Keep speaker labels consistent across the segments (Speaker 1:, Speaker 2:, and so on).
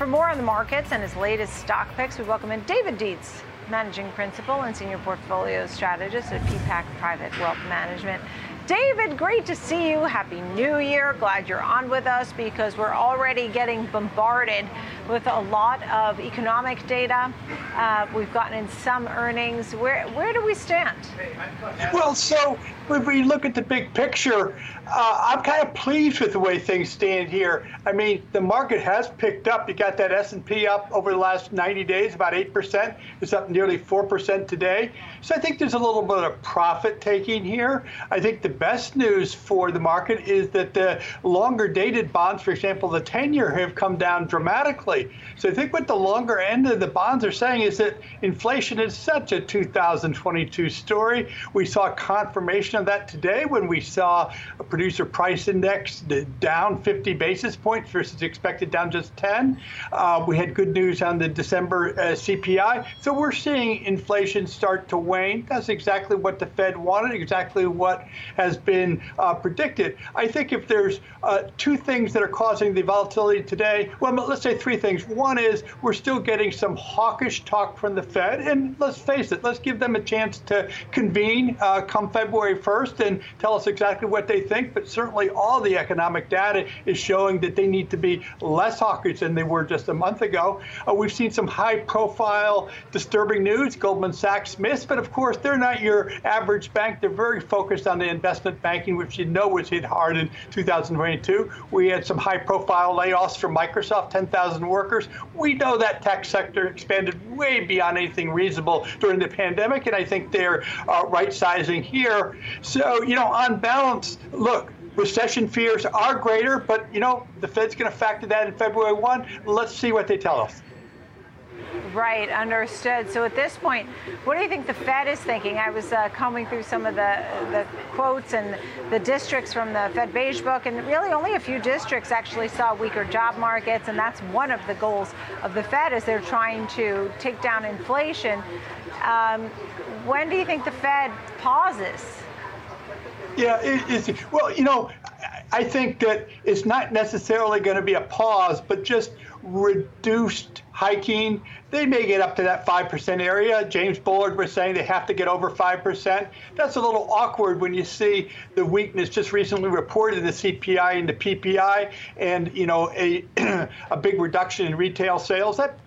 Speaker 1: for more on the markets and his latest stock picks, we welcome in David Dietz, Managing Principal and Senior Portfolio Strategist at Peapack Private Wealth Management. David, great to see you. Happy New Year. Glad you're on with us because we're already getting bombarded with a lot of economic data. Uh, we've gotten in some earnings. Where, where do we stand?
Speaker 2: Well, so when we look at the big picture, uh, I'm kind of pleased with the way things stand here. I mean, the market has picked up. You got that S&P up over the last 90 days, about 8%. It's up nearly 4% today. So I think there's a little bit of profit taking here. I think the best news for the market is that the longer dated bonds, for example, the 10 year, have come down dramatically. So I think what the longer end of the bonds are saying is that inflation is such a 2022 story. We saw confirmation of that today when we saw a producer price index down 50 basis points versus expected down just 10. Uh, we had good news on the December uh, CPI. So we're seeing inflation start to wane. That's exactly what the Fed wanted, exactly what has been uh, predicted. I think if there's uh, two things that are causing the volatility today, well, let's say three things. One is we're still getting some hawkish talk from the Fed. And let's face it, let's give them a chance to convene uh, come February 1st 1st and tell us exactly what they think, but certainly all the economic data is showing that they need to be less hawkish than they were just a month ago. Uh, we've seen some high profile disturbing news. Goldman Sachs missed, but of course, they're not your average bank. They're very focused on the investment banking, which you know was hit hard in 2022. We had some high profile layoffs from Microsoft, 10,000 workers. We know that tech sector expanded way beyond anything reasonable during the pandemic, and I think they're uh, right sizing here. So, you know, on balance, look, recession fears are greater, but, you know, the Fed's going to factor that in February 1. Let's see what they tell us.
Speaker 1: Right, understood. So at this point, what do you think the Fed is thinking? I was uh, combing through some of the, the quotes and the districts from the Fed Beige Book, and really only a few districts actually saw weaker job markets, and that's one of the goals of the Fed as they're trying to take down inflation. Um, when do you think the Fed pauses?
Speaker 2: Yeah, it, it's well, you know, I think that it's not necessarily going to be a pause, but just reduced hiking. They may get up to that 5% area. James Bullard was saying they have to get over 5%. That's a little awkward when you see the weakness just recently reported in the CPI and the PPI and, you know, a, a big reduction in retail sales. That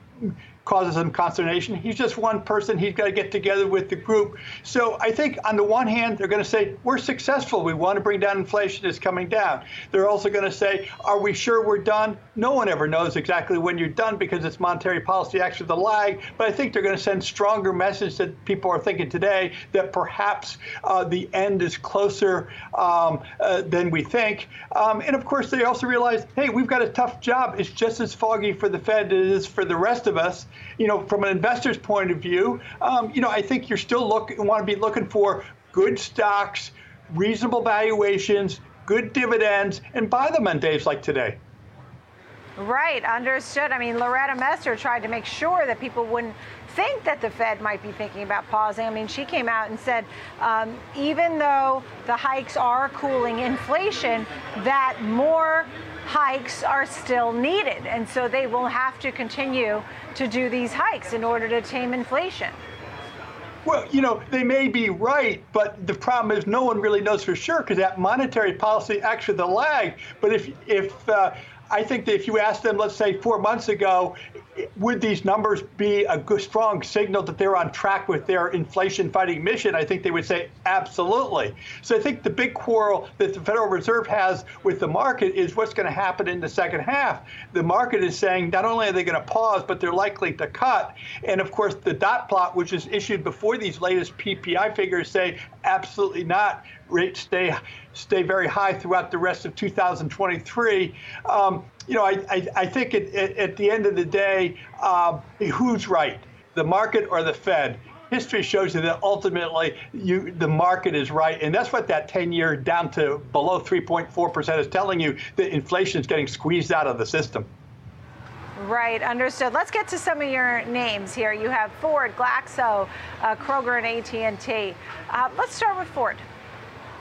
Speaker 2: causes some consternation. He's just one person. He's got to get together with the group. So I think on the one hand, they're going to say, we're successful. We want to bring down inflation. It's coming down. They're also going to say, are we sure we're done? No one ever knows exactly when you're done because it's monetary policy actually the lag. But I think they're going to send stronger message that people are thinking today that perhaps uh, the end is closer um, uh, than we think. Um, and of course, they also realize, hey, we've got a tough job. It's just as foggy for the Fed as it is for the rest of us you know, from an investor's point of view, um, you know, I think you're still looking want to be looking for good stocks, reasonable valuations, good dividends, and buy them on days like today.
Speaker 1: Right, understood. I mean, Loretta Mester tried to make sure that people wouldn't think that the Fed might be thinking about pausing. I mean, she came out and said um, even though the hikes are cooling inflation, that more hikes are still needed. And so they will have to continue to do these hikes in order to tame inflation.
Speaker 2: Well, you know, they may be right, but the problem is no one really knows for sure because that monetary policy actually the lag. But if if uh, I think that if you asked them, let's say four months ago, would these numbers be a good, strong signal that they're on track with their inflation fighting mission? I think they would say absolutely. So I think the big quarrel that the Federal Reserve has with the market is what's going to happen in the second half. The market is saying not only are they going to pause, but they're likely to cut. And of course, the dot plot, which is issued before these latest PPI figures, say absolutely not. Rates stay stay very high throughout the rest of 2023. Um, you know, I, I, I think it, it, at the end of the day, uh, who's right, the market or the Fed? History shows you that ultimately you, the market is right, and that's what that 10-year down to below 3.4% is telling you that inflation is getting squeezed out of the system.
Speaker 1: Right, understood. Let's get to some of your names here. You have Ford, Glaxo, uh, Kroger, and AT&T. Uh, let's start with Ford.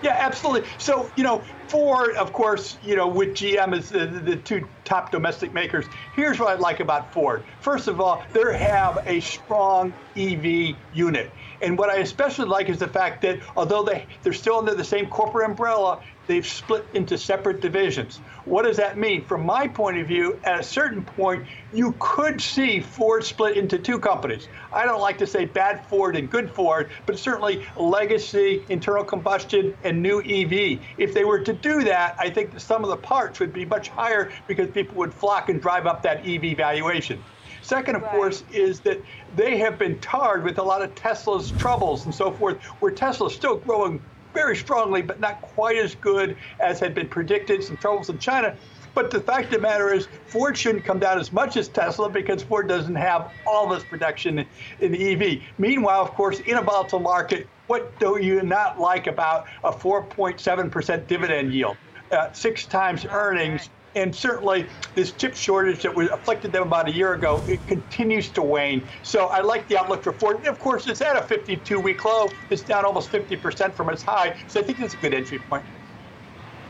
Speaker 2: Yeah, absolutely. So, you know, Ford, of course, you know, with GM is the, the two top domestic makers. Here's what I like about Ford. First of all, they have a strong EV unit. And what I especially like is the fact that although they, they're still under the same corporate umbrella, they've split into separate divisions. What does that mean? From my point of view, at a certain point, you could see Ford split into two companies. I don't like to say bad Ford and good Ford, but certainly legacy, internal combustion, and new EV. If they were to do that, I think sum of the parts would be much higher because people would flock and drive up that EV valuation. Second, of
Speaker 1: Right.
Speaker 2: course, is that they have been tarred with a lot of Tesla's troubles and so forth, where Tesla's still growing very strongly, but not quite as good as had been predicted. Some troubles in China. But the fact of the matter is, Ford shouldn't come down as much as Tesla because Ford doesn't have all this production in the EV. Meanwhile, of course, in a volatile market, what do you not like about a 4.7% dividend yield, uh, six times earnings? And certainly, this chip shortage that was afflicted them about a year ago, it continues to wane. So I like the outlook for Ford. Of course, it's at a 52-week low. It's down almost 50% from its high. So I think it's a good entry point.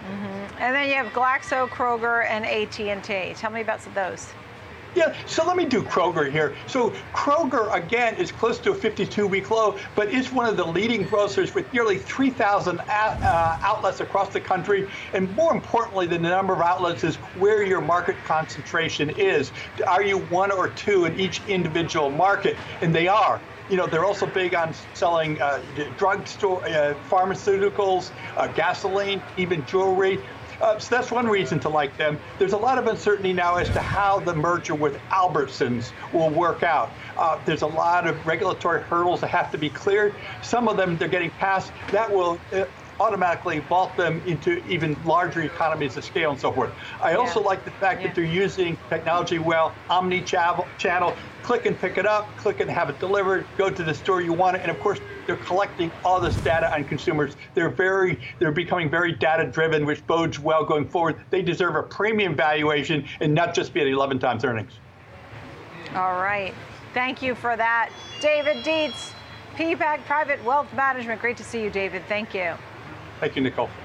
Speaker 2: Mm-hmm.
Speaker 1: And then you have Glaxo, Kroger, and AT&T. Tell me about some of those.
Speaker 2: Yeah, so let me do Kroger here. So Kroger, again, is close to a 52-week low, but is one of the leading grocers with nearly 3,000 uh, outlets across the country. And more importantly than the number of outlets is where your market concentration is. Are you one or two in each individual market? And they are. You know, they're also big on selling uh, drugstore, uh, pharmaceuticals, uh, gasoline, even jewelry. Uh, so that's one reason to like them. There's a lot of uncertainty now as to how the merger with Albertsons will work out. Uh, there's a lot of regulatory hurdles that have to be cleared. Some of them they're getting past. That will uh, automatically vault them into even larger economies of scale and so forth. I also
Speaker 1: Yeah.
Speaker 2: like the fact
Speaker 1: Yeah.
Speaker 2: that they're using technology well, omni-channel, click and pick it up, click and have it delivered, go to the store you want it, and of course they're collecting all this data on consumers. They're very, they're becoming very data-driven, which bodes well going forward. They deserve a premium valuation and not just be at 11 times earnings.
Speaker 1: All right. Thank you for that. David Dietz, Peapack Private Wealth Management. Great to see you, David. Thank you.
Speaker 2: Thank you, Nicole.